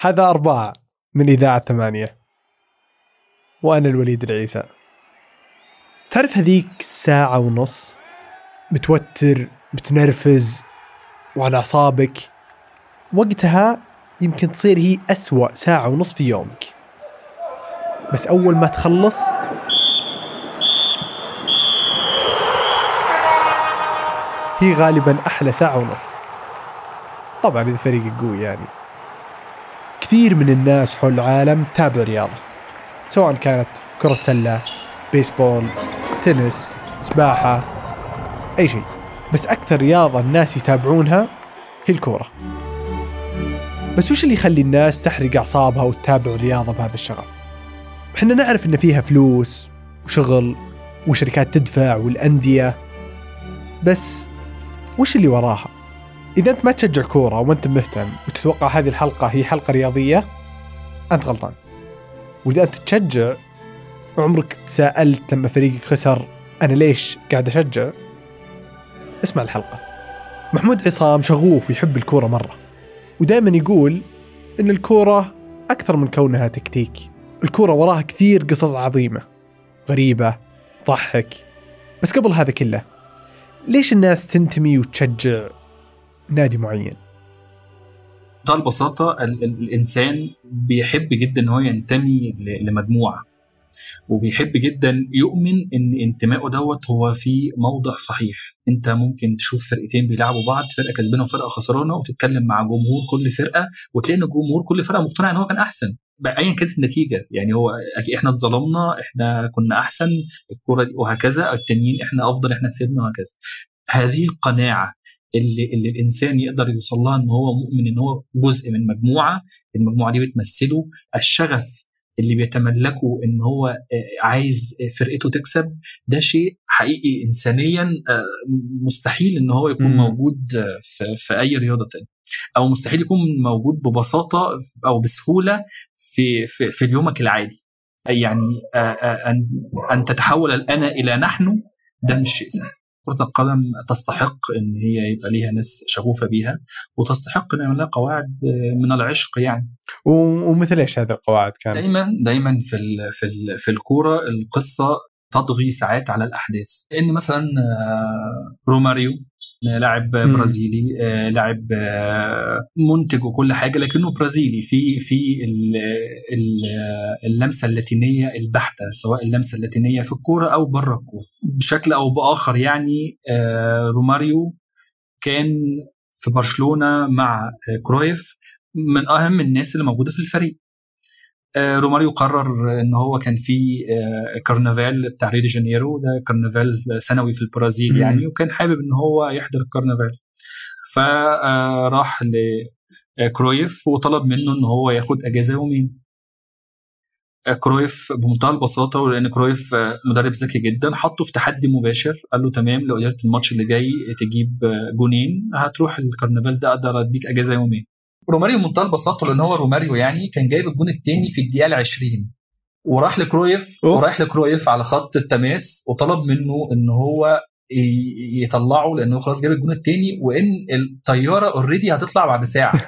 هذا أربعة من إذاعة ثمانية. وأنا الوليد العيسى. تعرف هذيك ساعة ونص؟ متوتر متنرفز وعلى أعصابك. وقتها يمكن تصير هي أسوأ ساعة ونص في يومك. بس أول ما تخلص هي غالبا أحلى ساعة ونص. طبعا إذا فريقك قوي يعني. كثير من الناس حول العالم تتابع رياضة سواء كانت كرة سلة بيسبول تنس سباحة أي شيء بس أكثر رياضة الناس يتابعونها هي الكورة بس وش اللي يخلي الناس تحرق أعصابها وتتابع الرياضة بهذا الشغف؟ إحنا نعرف إن فيها فلوس وشغل وشركات تدفع والأندية بس وش اللي وراها؟ إذا أنت ما تشجع كورة وأنت مهتم وتتوقع هذه الحلقة هي حلقة رياضية أنت غلطان. وإذا أنت تشجع عمرك تساءلت لما فريقك خسر أنا ليش قاعد أشجع؟ اسمع الحلقة. محمود عصام شغوف ويحب الكورة مرة. ودائما يقول إن الكورة أكثر من كونها تكتيك. الكورة وراها كثير قصص عظيمة. غريبة ضحك. بس قبل هذا كله ليش الناس تنتمي وتشجع؟ نادي معين. ال- ال- الإنسان بيحب جدا إن هو ينتمي لمجموعة وبيحب جدا يؤمن إن انتمائه دوت هو في موضع صحيح. أنت ممكن تشوف فرقتين بيلعبوا بعض فرقة كسبانة وفرقة خسرانة وتتكلم مع جمهور كل فرقة وتلاقي إن جمهور كل فرقة مقتنع إن هو كان أحسن. ايا كانت النتيجة يعني هو إحنا اتظلمنا إحنا كنا أحسن الكوره وهكذا التانيين إحنا أفضل إحنا كسبنا وهكذا. هذه القناعة اللي, اللي الإنسان يقدر يوصل لها إن هو مؤمن إن هو جزء من مجموعة المجموعة دي بتمثله. الشغف اللي بيتملكه إن هو آه، عايز فرقته تكسب ده شيء حقيقي انسانيا آه، مستحيل إن هو يكون. موجود في, في أي رياضة تانية. أو مستحيل يكون موجود ببساطة أو بسهولة في في, في يومك العادي. يعني آه، أن أن تتحول الانا إلى نحن ده مش شيء سهل. كرة القدم تستحق إن هي يبقى ليها ناس شغوفة بيها وتستحق إن لها قواعد من العشق يعني ومثل إيش هذه القواعد كانت؟ دايما دايما في ال في ال في الكورة القصة تطغي ساعات على الأحداث إن مثلا آه، روماريو لاعب مم. برازيلي آه، لاعب آه، منتج وكل حاجة لكنه برازيلي في في ال- ال- اللمسة اللاتينية البحتة سواء اللمسة اللاتينية في الكورة أو بره الكورة بشكل أو بآخر يعني آه، روماريو كان في برشلونة مع آه، كرويف من أهم الناس اللي موجودة في الفريق آه، روماريو قرر إن هو كان في آه، كرنفال بتاع ريو دي جانيرو ده كرنفال سنوي في البرازيل مم. يعني وكان حابب إن هو يحضر الكرنفال فراح لكرويف وطلب منه إن هو ياخد أجازة يومين. آه، كرويف بمنتهى البساطة ولأن كرويف آه، مدرب ذكي جدا حطه في تحدي مباشر. قال له تمام لو قدرت الماتش اللي جاي تجيب آه، جونين هتروح الكرنفال ده أقدر أديك أجازة يومين. روماريو بمنتهى البساطه لأن هو روماريو يعني كان جايب الجون الثاني في الدقيقة ال 20 وراح لكرويف. وراح لكرويف على خط التماس وطلب منه إن هو يطلعه لأنه خلاص جاب الجون الثاني وإن الطيارة already هتطلع بعد ساعة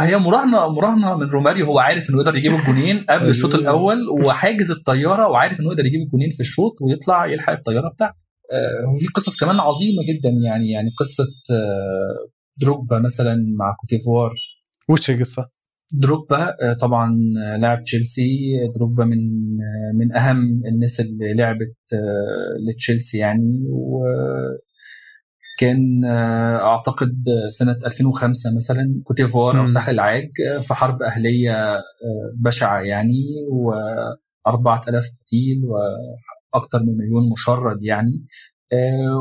هي مراهنة مراهنة من روماريو هو عارف إنه يقدر يجيب الجونين قبل الشوط أيوه. الأول وحاجز الطيارة وعارف إنه يقدر يجيب الجونين في الشوط ويطلع يلحق الطيارة بتاعته آه، وفي قصص كمان عظيمة جدا يعني يعني قصة آه، دروجبا مثلا مع كوتيفوار وش القصة؟ دروجبا آه، طبعا آه، لاعب تشيلسي دروجبا من آه، من أهم الناس اللي لعبت لتشيلسي يعني وكان آه، أعتقد سنة 2005 مثلا كوتيفوار أو. ساحل العاج في حرب أهلية بشعة يعني و4000 قتيل وأكثر من مليون مشرد يعني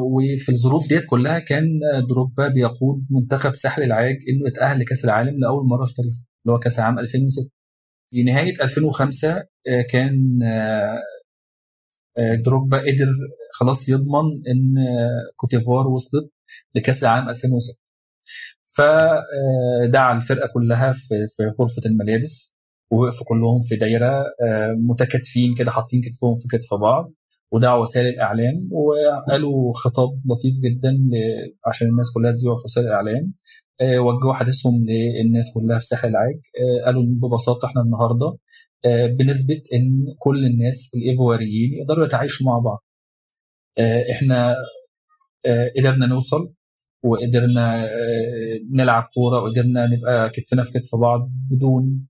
وفي الظروف ديت كلها كان آه، دروجبا بيقود منتخب ساحل العاج إنه يتأهل لكأس العالم لأول مرة في تاريخه اللي هو كأس العالم 2006 في نهاية 2005 آه، كان آه، آه، دروجبا قدر خلاص يضمن إن آه، كوتيفوار وصلت لكأس العالم 2006 فدعا الفرقة كلها في غرفة الملابس ووقفوا كلهم في دايرة آه، متكاتفين كده حاطين كتفهم في كتف بعض. ودعوا وسائل الإعلام وقالوا خطاب لطيف جدا عشان الناس كلها تذيعه في وسائل الإعلام. آه، وجهوا حديثهم للناس كلها في ساحل العاج. آه، قالوا ببساطة إحنا النهارده آه، بنثبت إن كل الناس الإيفواريين يقدروا يتعايشوا مع بعض. إحنا قدرنا نوصل وقدرنا نلعب كورة وقدرنا نبقى كتفنا في كتف بعض بدون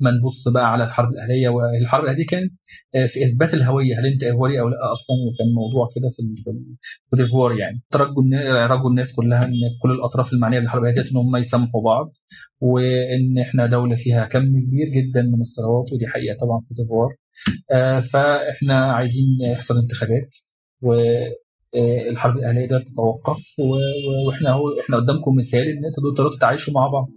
ما نبص بقى على الحرب الأهلية والحرب الأهلية كانت آه، في إثبات الهوية. هل أنت ايفواري أو لا؟ أصلا وكان موضوع كده في في يعني. ترجوا رجوا الناس كلها إن كل الأطراف المعنية بالحرب الأهلية إن هم يسامحوا بعض وإن إحنا دولة فيها كم كبير جدا من الثروات ودي حقيقة طبعا في ديفوار آه، فإحنا عايزين يحصل انتخابات و آه، الحرب الأهلية ده تتوقف وإحنا هو إحنا قدامكم مثال إن أنتوا تقدروا تتعايشوا مع بعض.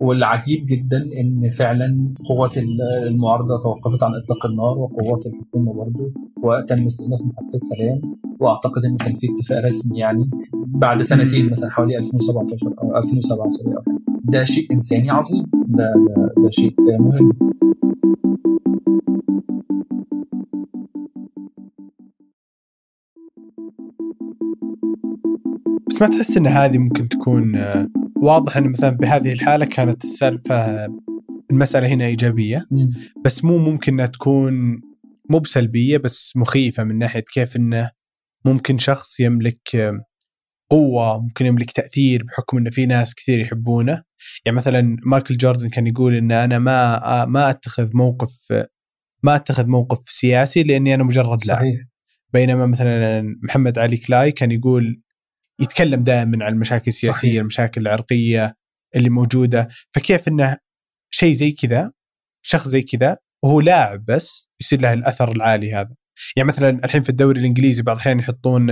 والعجيب جدا إن فعلا قوات المعارضة توقفت عن إطلاق النار وقوات الحكومة برضه وتم استئناف محادثات سلام وأعتقد إن كان في اتفاق رسمي يعني بعد سنتين مثلا حوالي 2017 أو 2007 سوري ده شيء إنساني عظيم. ده ده, ده شيء مهم. بس ما تحس إن هذه ممكن تكون واضح إن مثلا بهذه الحالة كانت السالفه المساله هنا إيجابية. بس مو ممكن إنها تكون مو بسلبية بس مخيفة من ناحية كيف إنه ممكن شخص يملك قوة ممكن يملك تأثير بحكم إنه في ناس كثير يحبونه. يعني مثلا مايكل جوردن كان يقول إن أنا ما ما أتخذ موقف ما أتخذ موقف سياسي لأني أنا مجرد لاعب. بينما مثلا محمد علي كلاي كان يقول يتكلم دائما عن المشاكل السياسية صحيح. المشاكل العرقية اللي موجودة. فكيف إنه شيء زي كذا شخص زي كذا وهو لاعب بس يصير له الأثر العالي هذا. يعني مثلا الحين في الدوري الإنجليزي بعض الأحيان يحطون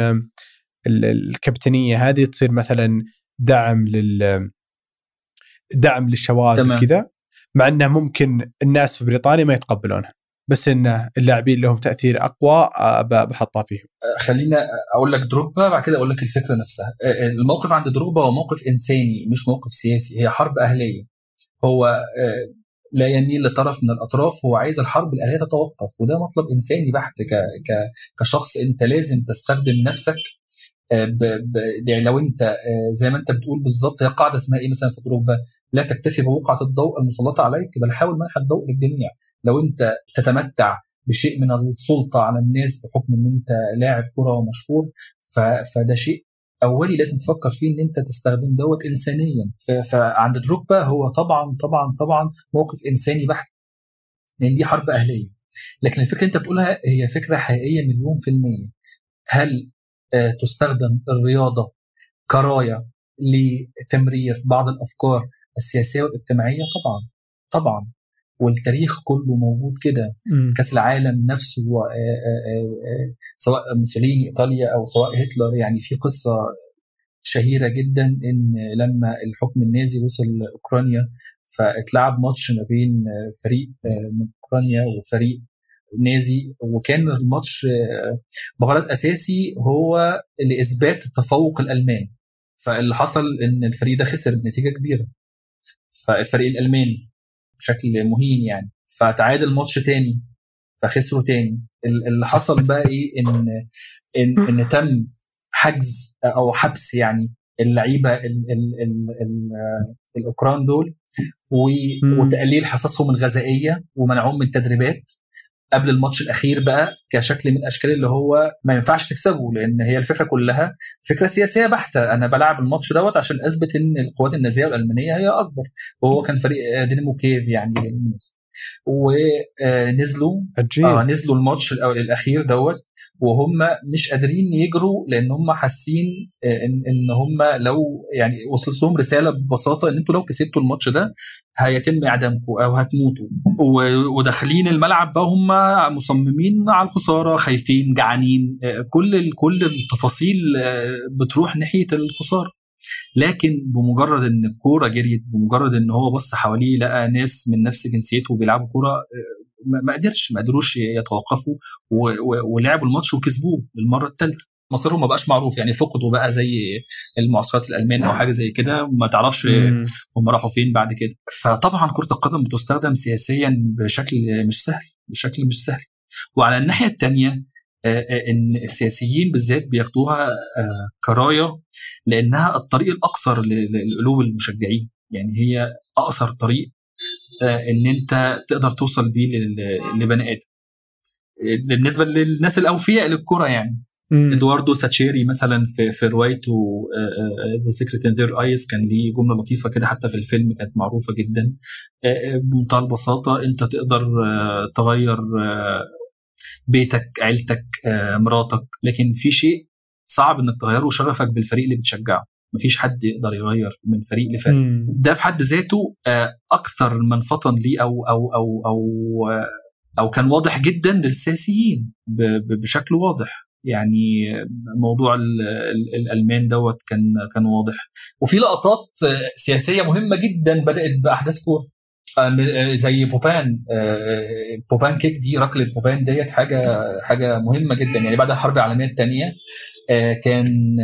الكابتنية هذه تصير مثلا دعم لل دعم للشواذ وكذا مع إنه ممكن الناس في بريطانيا ما يتقبلونها. بس إن اللاعبين لهم تأثير أقوى آه، بحطها فيهم. آه، خلينا أقول لك دروجبا بعد كده أقول لك الفكرة نفسها. آه، الموقف عند دروجبا هو موقف إنساني مش موقف سياسي هي حرب أهلية. هو لا يميل لطرف من الأطراف هو عايز الحرب الأهلية تتوقف وده مطلب إنساني بحت كشخص أنت لازم تستخدم نفسك ب... ب... يعني لو انت زي ما انت بتقول بالظبط هي قاعدة اسمها إيه مثلا في دروجبا لا تكتفي بوقعة الضوء المسلطة عليك بل حاول منح الضوء للجميع. لو انت تتمتع بشيء من السلطة على الناس بحكم ان انت لاعب كرة ومشهور فده شيء أولي لازم تفكر فيه إن انت تستخدم دوت انسانيا. فعند دروجبا هو طبعا طبعا طبعا موقف إنساني بحت. لأن دي حرب أهلية. لكن الفكرة اللي انت بتقولها هي فكرة حقيقية مليون في المية. هل آه، تستخدم الرياضة كراية لتمرير بعض الأفكار السياسية والاجتماعية طبعا طبعا. والتاريخ كله موجود كده. كأس العالم نفسه آه، آه، آه، سواء موسوليني إيطاليا أو سواء هتلر يعني في قصة شهيرة جدا إن لما الحكم النازي وصل اوكرانيا فاتلعب ماتش ما بين فريق من أوكرانيا وفريق نازي وكان الماتش بغرض أساسي هو لإثبات تفوق الألمان. فاللي حصل إن الفريق ده خسر بنتيجة كبيرة. فالفريق الألماني بشكل مهين يعني. فتعادل ماتش تاني فخسروا تاني. اللي حصل بقى إيه؟ إن إن إن تم حجز أو حبس يعني اللعيبة الأوكران دول وتقليل حصصهم الغذائية ومنعهم من التدريبات قبل الماتش الأخير بقى كشكل من أشكال اللي هو ما ينفعش تكسبه لأن هي الفكرة كلها فكرة سياسية بحتة. أنا بلعب الماتش دوت عشان أثبت إن القوات النازية والألمانية هي أكبر وهو كان فريق دينامو كيف يعني بالمناسبة. ونزلوا آه نزلوا الماتش الأخير دوت وهم مش قادرين يجروا لأن هم حاسين آه، ان إن هم لو يعني وصلت لهم رسالة ببساطة إن أنتوا لو كسبتوا الماتش ده هيتم إعدامكم أو هتموتوا. وداخلين الملعب بقى هم مصممين على الخسارة خايفين جعانين آه، كل كل التفاصيل آه، بتروح ناحية الخسارة. لكن بمجرد إن الكورة جريت بمجرد إن هو بص حواليه لقى ناس من نفس جنسيته بيلعبوا كورة ما قدرش ما قدروش يتوقفوا ولعبوا الماتش وكسبوه للمره الثالثه مصيرهم ما بقاش معروف يعني فقدوا بقى زي المعسكرات الالمان أو حاجة زي كده ما تعرفش هم راحوا فين بعد كده. فطبعا كرة القدم بتستخدم سياسيا بشكل مش سهل بشكل مش سهل. وعلى الناحية الثانية إن السياسيين بالذات بياخدوها كراية لأنها الطريق الأقصر لقلوب المشجعين. يعني هي أقصر طريق إن أنت تقدر توصل بيه لبني آدم. بالنسبة للناس الأوفياء للكرة يعني. مم. إدواردو ساتشيري مثلا في في روايته The Secret in Their Eyes كان ليه جملة لطيفة كده حتى في الفيلم كانت معروفة جدا. بمنتهى البساطة أنت تقدر تغير بيتك عيلتك مراتك لكن في شيء صعب إنك تغيره شغفك بالفريق اللي بتشجعه. مفيش حد يقدر يغير من فريق لفريق. ده في حد ذاته أكثر من فطن ليه أو أو أو أو أو كان واضح جدا للسياسيين بشكل واضح. يعني موضوع الألمان دوت كان كان واضح. وفي لقطات سياسية مهمة جدا بدأت بأحداث كورة. زي بوبان بوبان كيك دي ركلة بوبان ديت حاجة حاجة مهمة جدا. يعني بعد الحرب العالمية الثانية كان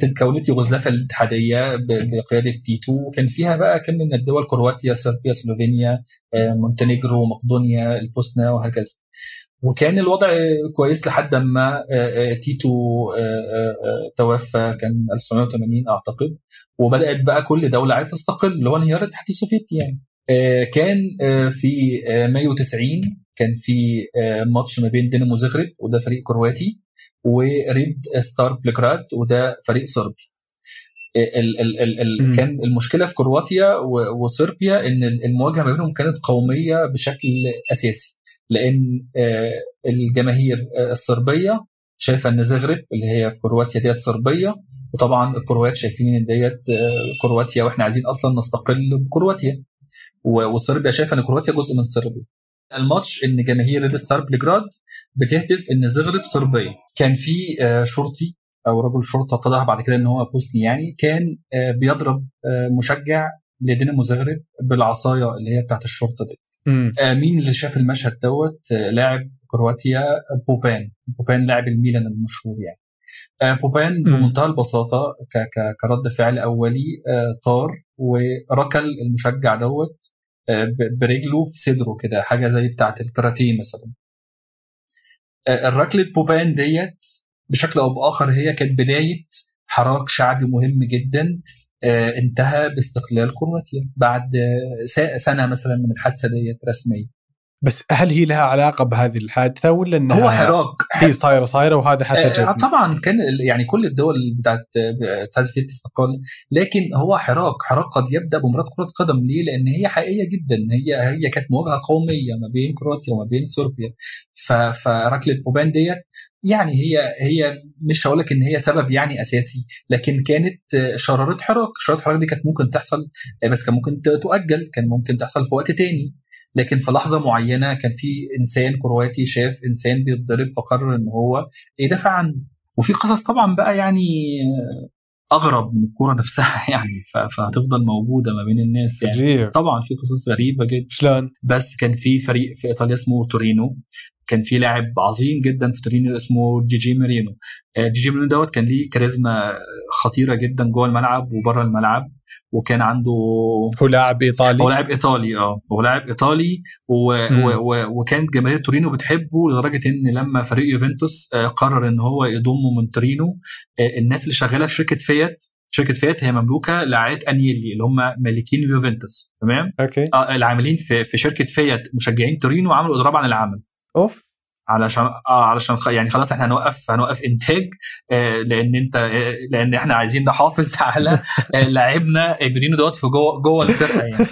تكونت يوغوسلافيا الاتحادية بقيادة تيتو وكان فيها بقى كم من الدول كرواتيا صربيا سلوفينيا مونتينيجرو مقدونيا البوسنة وهكذا. وكان الوضع كويس لحد ما تيتو توفى كان 1980 أعتقد. وبدأت بقى كل دولة عايزة تستقل اللي هو انهيار الاتحاد السوفيتي يعني. كان في مايو 90 كان في ماتش ما بين دينامو زغرب وده فريق كرواتي. وريد ستار بليجراد وده فريق صربي. ال ال ال ال كان المشكلة في كرواتيا وصربيا إن المواجهة ما بينهم كانت قومية بشكل أساسي. لأن الجماهير الصربية شايفة إن زغرب اللي هي في كرواتيا ديت صربية وطبعا الكروات شايفين إن ديت كرواتيا وإحنا عايزين أصلا نستقل بكرواتيا. وصربيا شايفة إن كرواتيا جزء من صربيا. الماتش إن جماهير ريد ستار بليجراد بتهتف إن زغرب صربية. كان في شرطي أو رجل شرطة اتضح بعد كده إن هو بوسني يعني كان بيضرب مشجع لدينامو زغرب بالعصاية اللي هي بتاعت الشرطة دي. مين اللي شاف المشهد دوت؟ لاعب كرواتيا بوبان. بوبان لاعب الميلان المشهور يعني. بوبان بمنتهى البساطة كرد فعل أولي طار وركل المشجع دوت. برجله في صدره كده حاجة زي بتاعة الكاراتيه مثلا. الركلة بوبان ديت بشكل أو بآخر هي كانت بداية حراك شعبي مهم جدا انتهى باستقلال كرواتيا بعد سنة مثلا من الحادثة ديت رسميا. بس هل هي لها علاقة بهذه الحادثة ولا إنها هو حراك. هي صايرة صايرة وهذا حتى آه طبعا كان يعني كل الدول بتاعت تهز فيها تستقل لكن هو حراك. حراك قد يبدأ بمباراة كرة قدم. ليه؟ لأن هي حقيقية جدا. هي هي كانت مواجهة قومية ما بين كرواتيا وما بين صربيا. فركله بوبان ديت يعني هي هي مش هقول لك إن هي سبب يعني أساسي لكن كانت شرارة حراك. شرارة حراك دي كانت ممكن تحصل بس كان ممكن تؤجل كان ممكن تحصل في وقت تاني. لكن في لحظة معينة كان في إنسان كرواتي شاف إنسان بيتضرب فقرر إن هو يدافع عنه. وفي قصص طبعا بقى يعني أغرب من الكورة نفسها يعني فهتفضل موجودة ما بين الناس يعني. طبعا في قصص غريبة جدا. شلون بس كان في فريق في إيطاليا اسمه تورينو. كان في لاعب عظيم جدا في تورينو اسمه جيجي مارينو. جيجي مارينو دوت كان ليه كاريزما خطيرة جدا جوه الملعب وبره الملعب وكان عنده هو لاعب إيطالي. هو لاعب إيطالي آه هو لاعب إيطالي و... و... و... وكانت جماهير تورينو بتحبه لدرجة إن لما فريق يوفنتوس قرر إن هو يضمه من تورينو الناس اللي شغالة في شركة فيات شركة فيات هي مملوكة لعائله أنيلي اللي هم مالكين اليوفنتوس تمام؟ okay. آه العاملين في في شركة فيات مشجعين تورينو عملوا إضراب عن العمل. اوف علشان آه علشان يعني خلاص إحنا هنوقف هنوقف إنتاج آه لأن أنت آه لأن إحنا عايزين نحافظ على آه لاعبنا برينو دوت في جوه جوه الفرقة يعني.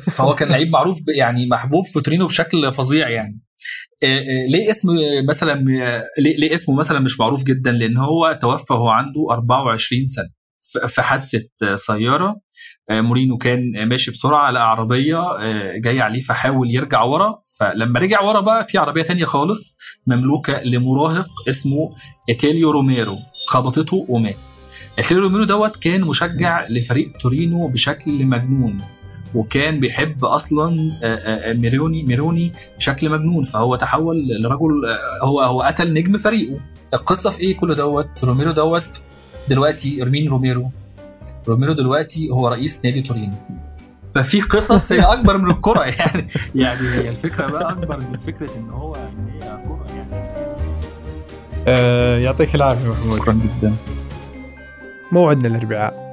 فهو كان لعيب معروف يعني محبوب في تورينو بشكل فظيع يعني. ليه اسم مثلا ليه اسمه مثلا مش معروف جدا لأن هو توفى وهو عنده 24 سنة في حادثة سيارة. مورينو كان ماشي بسرعة لقى عربية جاية عليه فحاول يرجع ورا. فلما رجع ورا بقى في عربية تانية خالص مملوكة لمراهق اسمه إيتيليو روميرو خبطته ومات. إيتيليو روميرو دوت كان مشجع لفريق تورينو بشكل مجنون وكان بيحب أصلا ميروني ميروني بشكل مجنون. فهو تحول لرجل هو هو قتل نجم فريقه. القصة في إيه؟ كل دوت روميرو دوت دلوقتي إرمين روميرو. روميرو دلوقتي هو رئيس نادي تورينو. ففي قصص هي أكبر من الكرة يعني. يعني هي الفكرة بقى أكبر من فكرة إن هو إن هي كرة يعني. آه يعطيك العافية محمود. شكرا جدا. موعدنا الأربعاء.